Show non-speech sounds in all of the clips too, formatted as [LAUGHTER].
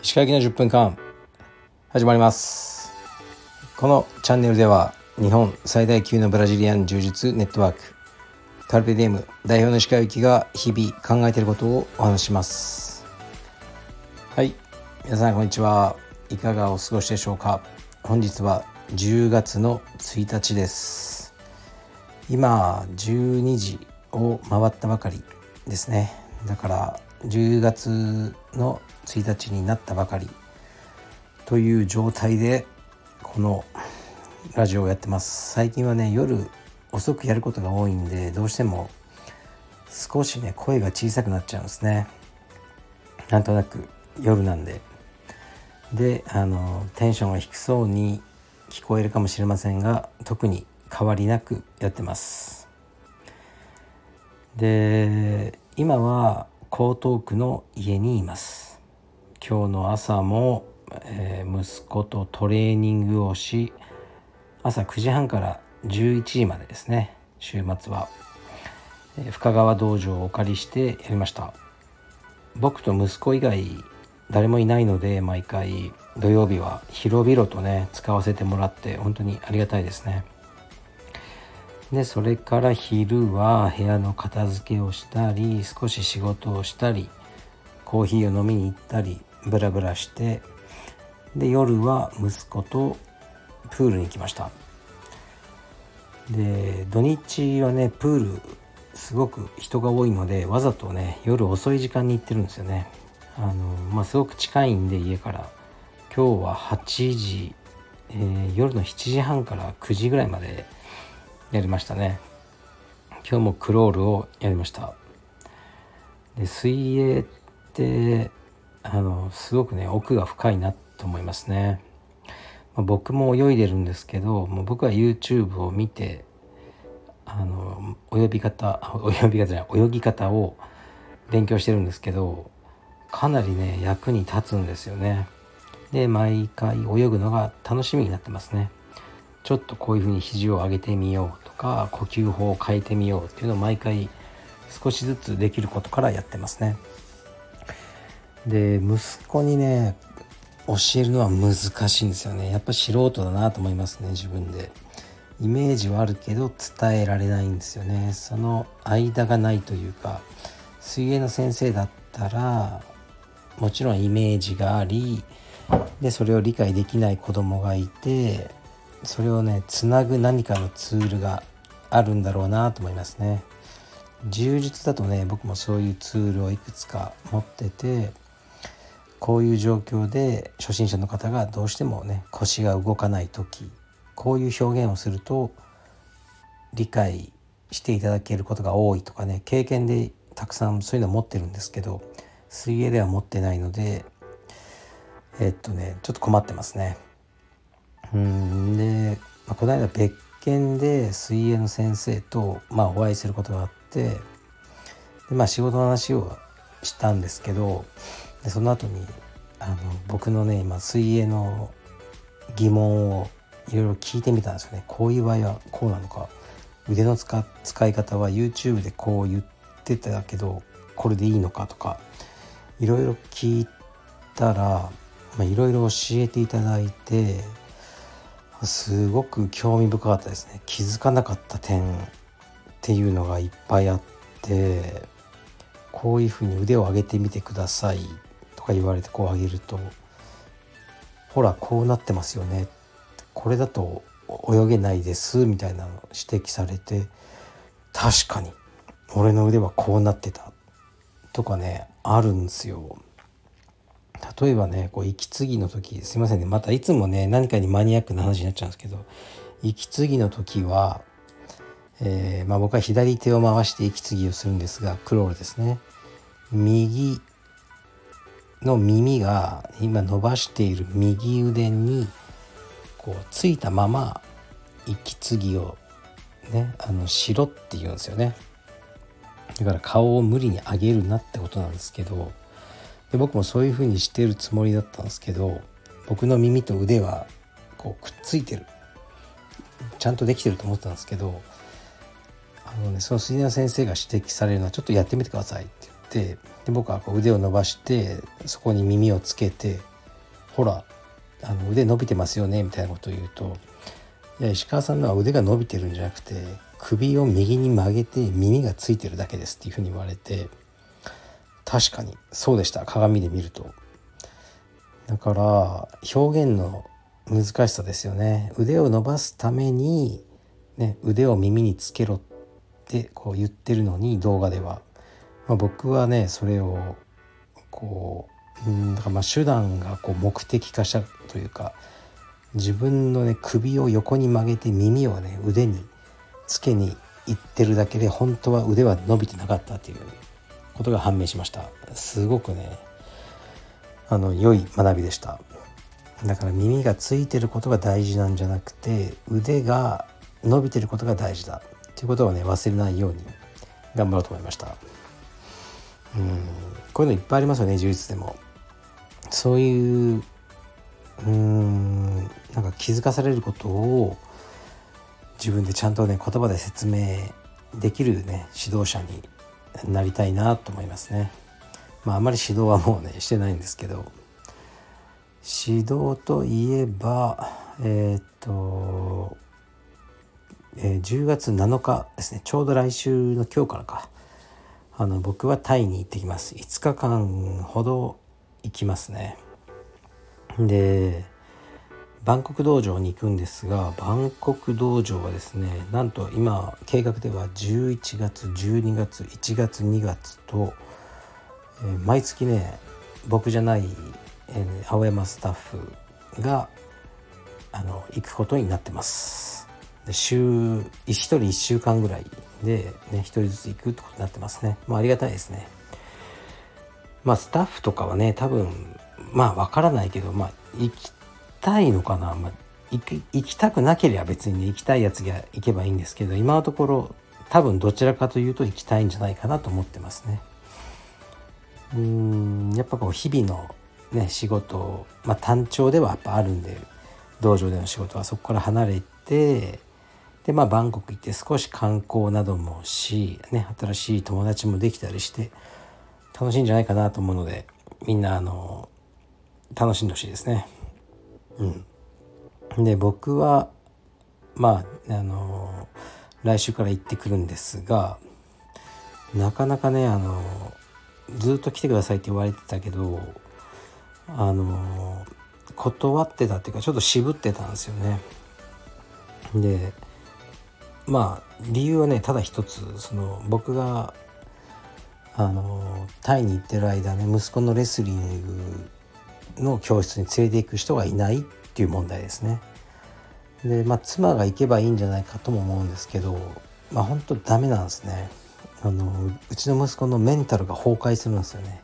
石川行きの10分間始まります。このチャンネルでは日本最大級のブラジリアン柔術ネットワークカルペディエム代表の石川行きが日々考えていることをお話します。はい。皆さんこんにちは。いかがお過ごしでしょうか。本日は10月の1日です。今12時を回ったばかりですね。だから10月の1日になったばかりという状態でこのラジオをやってます。最近はね夜遅くやることが多いんでどうしても少しね声が小さくなっちゃうんですね。なんとなく夜なんで。であのテンションが低そうに聞こえるかもしれませんが特に変わりなくやってます。で今は江東区の家にいます。今日の朝も、えー、息子とトレーニングをし朝9時半から11時までですね。週末は、えー、深川道場をお借りしてやりました。僕と息子以外誰もいないので毎回土曜日は広々とね使わせてもらって本当にありがたいですね。でそれから昼は部屋の片付けをしたり少し仕事をしたりコーヒーを飲みに行ったりブラブラしてで夜は息子とプールに行きました。で土日はねプールすごく人が多いのでわざとね夜遅い時間に行ってるんですよね。あのまあすごく近いんで家から。今日は8時、えー、夜の7時半から9時ぐらいまでやりましたね。今日もクロールをやりました。で水泳ってあのすごくね奥が深いなと思いますね、まあ、僕も泳いでるんですけどもう僕は YouTube を見てあの泳ぎ方 [LAUGHS] 泳ぎ方じゃない泳ぎ方を勉強してるんですけどかなりね役に立つんですよね。で毎回泳ぐのが楽しみになってますね。ちょっとこういうふうに肘を上げてみよう。か呼吸法を変えてみようっていうのを毎回少しずつできることからやってますね。で息子にね教えるのは難しいんですよね。やっぱ素人だなと思いますね自分で。イメージはあるけど伝えられないんですよね。その間がないというか水泳の先生だったらもちろんイメージがありでそれを理解できない子供がいてそれをねつなぐ何かのツールがあるんだろうなと思いますね充実だとね僕もそういうツールをいくつか持っててこういう状況で初心者の方がどうしてもね腰が動かない時こういう表現をすると理解していただけることが多いとかね経験でたくさんそういうの持ってるんですけど水泳では持ってないのでえっとねちょっと困ってますね。うん。で、まあ、この間別件で水泳の先生と、まあ、お会いすることがあってで、まあ、仕事の話をしたんですけどでその後にあの僕のね今水泳の疑問をいろいろ聞いてみたんですよね。こういう場合はこうなのか。腕の使使い方は YouTube でこう言ってたけどこれでいいのかとかいろいろ聞いたらいろいろ教えていただいてすごく興味深かったですね。気づかなかった点っていうのがいっぱいあってこういうふうに腕を上げてみてくださいとか言われてこう上げるとほらこうなってますよね。これだと泳げないですみたいなの指摘されて確かに俺の腕はこうなってたとかねあるんですよ。例えばねこう息継ぎの時すいませんね。またいつもね何かにマニアックな話になっちゃうんですけど息継ぎの時は、えー、まあ、僕は左手を回して息継ぎをするんですがクロールですね。右の耳が今伸ばしている右腕にこうついたまま息継ぎをねあのしろって言うんですよね。だから顔を無理に上げるなってことなんですけどで僕もそういう風にしてるつもりだったんですけど僕の耳と腕はこうくっついてる。ちゃんとできてると思ってたんですけどあの、ね、その水の先生が指摘されるのはちょっとやってみてくださいって言ってで僕はこう腕を伸ばしてそこに耳をつけてほらあの腕伸びてますよねみたいなことを言うといや石川さんのは腕が伸びてるんじゃなくて首を右に曲げて耳がついてるだけですっていうふうに言われて確かにそうでした。鏡で見ると。だから表現の難しさですよね。腕を伸ばすために、ね、腕を耳につけろってこう言ってるのに動画では、まあ、僕はねそれをこううんだからまあ手段がこう目的化したというか自分のね首を横に曲げて耳をね腕につけにいってるだけで本当は腕は伸びてなかったっていうことが判明しました。すごくねあの良い学びでした。だから耳がついてることが大事なんじゃなくて腕が伸びてることが大事だ。っていうことをね忘れないように頑張ろうと思いました。うんこういうのいっぱいありますよね充実でも。そういううんなんか気づかされることを自分でちゃんとね言葉で説明できるね指導者になりたいなと思いますね。まああまり指導はもうねしてないんですけど。指導といえばえー、っと、えー、10月7日ですね。ちょうど来週の今日からか。あの僕はタイに行ってきます。5日間ほど行きますね。でバンコク道場に行くんですがバンコク道場はですねなんと今計画では11月12月1月2月と、えー、毎月ね僕じゃない、えー、青山スタッフがあの行くことになってます。で週1人1週間ぐらいで、ね、1人ずつ行くってことになってますね。まあありがたいですね。まあスタッフとかはね多分まあわからないけどまあ行きたいのかな、まあ、行きたくなければ別にね行きたいやつが行けばいいんですけど今のところ多分どちらかというと行きたいんじゃないかなと思ってますね。うんやっぱこう日々のね仕事まあ単調ではやっぱあるんで道場での仕事はそこから離れてでまあバンコク行って少し観光などもし、ね、新しい友達もできたりして楽しいんじゃないかなと思うのでみんなあの楽しんでほしいですね。うん、で僕はまああの来週から行ってくるんですがなかなかねあのずっと来てくださいって言われてたけどあの断ってたっていうかちょっと渋ってたんですよね。でまあ理由はねただ一つその僕があのタイに行ってる間ね息子のレスリングの教室に連れて行く人がいないっていう問題ですね。でまあ妻が行けばいいんじゃないかとも思うんですけどまあ本当ダメなんですね。あのうちの息子のメンタルが崩壊するんですよね。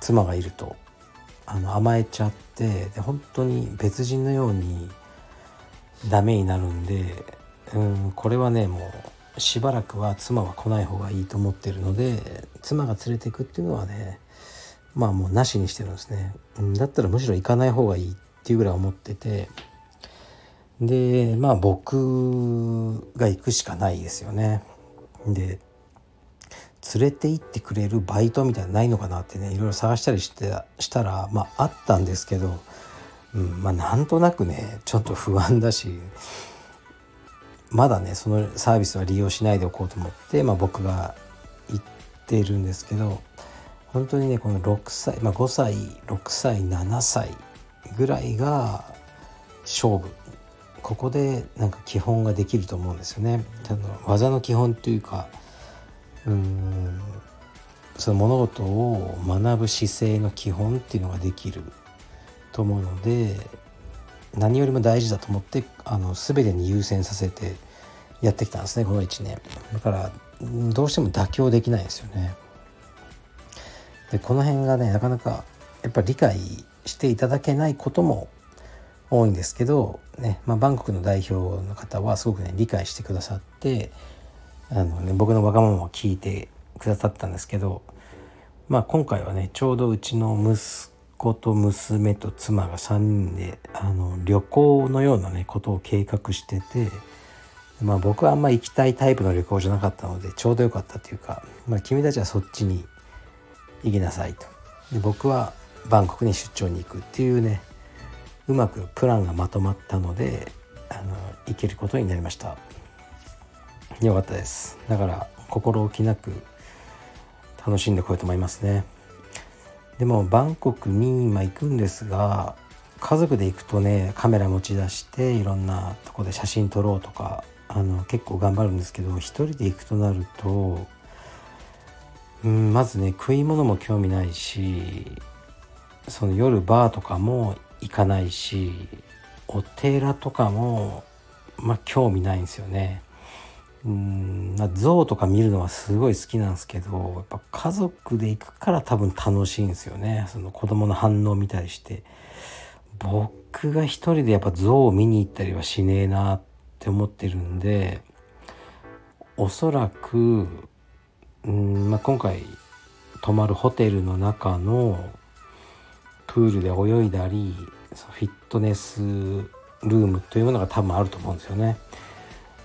妻がいるとあの甘えちゃってで本当に別人のようにダメになるんで、うん、これはねもうしばらくは妻は来ない方がいいと思ってるので妻が連れていくっていうのはねまあもうなしにしてるんですね、うん、だったらむしろ行かない方がいいっていうぐらい思ってて。でまあ僕が行くしかないですよね。で連れて行ってくれるバイトみたいなのないのかなってねいろいろ探したりしてしたらまああったんですけど、うん、まあなんとなくねちょっと不安だしまだねそのサービスは利用しないでおこうと思って、まあ、僕が行ってるんですけど本当にねこの6歳、まあ、5歳6歳7歳ぐらいが勝負ここでなんか基本ができると思うんですよね。あの技の基本というかうんその物事を学ぶ姿勢の基本っていうのができると思うので何よりも大事だと思ってあの全てに優先させてやってきたんですねこの1年だからどうしても妥協できないですよね。でこの辺がねなかなかやっぱり理解していただけないことも多いんですけど、ねまあ、バンコクの代表の方はすごくね理解してくださってあの、ね、僕のわがままを聞いてくださったんですけど、まあ、今回はねちょうどうちの息子と娘と妻が3人であの旅行のようなねことを計画しててまあ僕はあんま行きたいタイプの旅行じゃなかったのでちょうどよかったというか、まあ、君たちはそっちに行きなさいと。で僕はバンコクに出張に行くっていうねうまくプランがまとまったのであの行けることになりました。よかったです。だから心置きなく楽しんでこようと思いますね。でもバンコクに今行くんですが家族で行くとねカメラ持ち出していろんなとこで写真撮ろうとかあの結構頑張るんですけど一人で行くとなると、うん、まずね食い物も興味ないしその夜バーとかも行かないしお寺とかもまあ興味ないんですよね。うん象とか見るのはすごい好きなんですけどやっぱ家族で行くから多分楽しいんですよねその子供の反応を見たりして僕が一人でやっぱ象を見に行ったりはしねえなって思ってるんでおそらくうん、まあ、今回泊まるホテルの中のプールで泳いだりフィットネスルームというものが多分あると思うんですよね。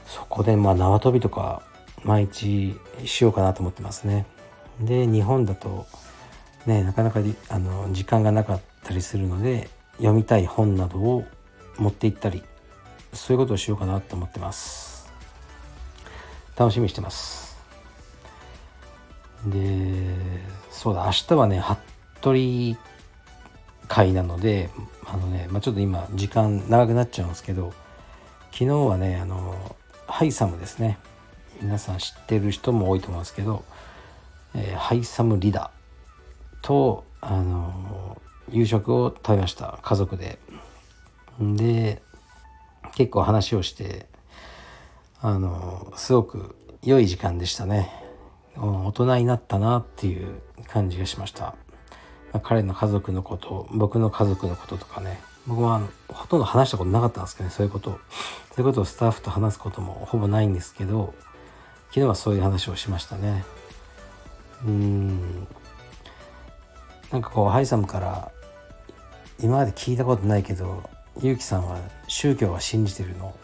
そこでまあ縄跳びとか毎日しようかなと思ってますね。で日本だとねなかなかあの時間がなかったりするので読みたい本などを持って行ったりそういうことをしようかなと思ってます楽しみにしてますでそうだ明日はね服部会なのであのね、まあ、ちょっと今時間長くなっちゃうんですけど昨日はねあのハイサムですね。皆さん知ってる人も多いと思うんですけど、えー、ハイサムリダとあの夕食を食べました。家族で。で結構話をしてあのすごく良い時間でしたね。大人になったなっていう感じがしました。彼の家族のこと僕の家族のこととかね。僕はほとんど話したことなかったんですけどねそういうこと。そういうことをスタッフと話すこともほぼないんですけど昨日はそういう話をしましたね。うん。なんかこうハイサムから今まで聞いたことないけどゆうきさんは宗教は信じてるの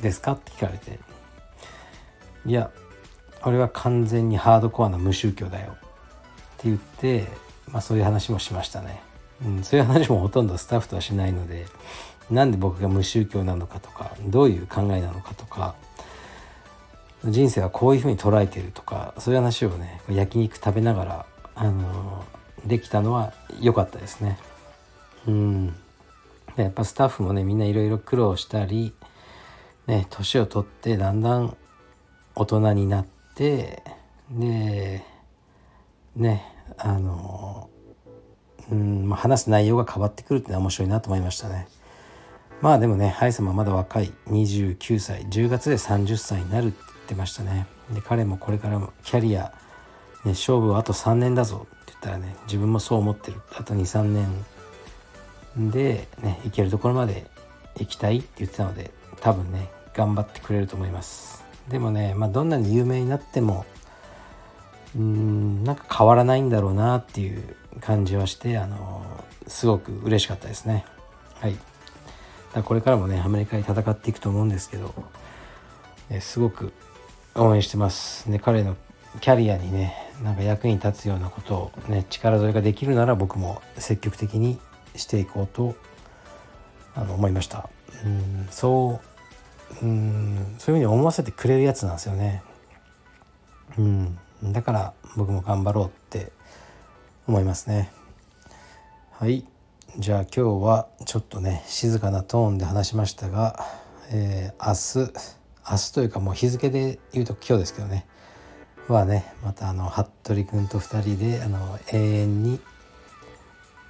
ですか？って聞かれて。いや俺は完全にハードコアな無宗教だよ。って言ってまあ、そういう話もしましたね、うん、そういう話もほとんどスタッフとはしないのでなんで僕が無宗教なのかとかどういう考えなのかとか人生はこういうふうに捉えているとかそういう話をね焼肉食べながら、あのできたのは良かったですね。うん。やっぱスタッフもねみんないろいろ苦労したりね年を取ってだんだん大人になってでねあのうんまあ、話す内容が変わってくるっていうのは面白いなと思いましたね。まあでもねハイ様まだ若い29歳10月で30歳になるって言ってましたね。で彼もこれからもキャリア、ね、勝負はあと3年だぞって言ったらね自分もそう思ってるあと23年でね行けるところまで行きたいって言ってたので多分ね頑張ってくれると思います。でもね、まあ、どんなに有名になってもうんなんか変わらないんだろうなっていう感じはしてあのすごく嬉しかったですね。はい。だこれからもねアメリカに戦っていくと思うんですけど、えすごく応援してます。ね彼のキャリアにねなんか役に立つようなことをね力添えができるなら僕も積極的にしていこうとあの思いました。うんそううんそういうふうに思わせてくれるやつなんですよね。うんだから僕も頑張ろうって思いますね。はいじゃあ今日はちょっとね静かなトーンで話しましたが、えー、明日明日というかもう日付で言うと今日ですけどね。はねまたあの服部君と2人であの永遠に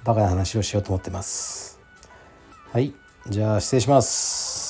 バカな話をしようと思ってます。はいじゃあ失礼します。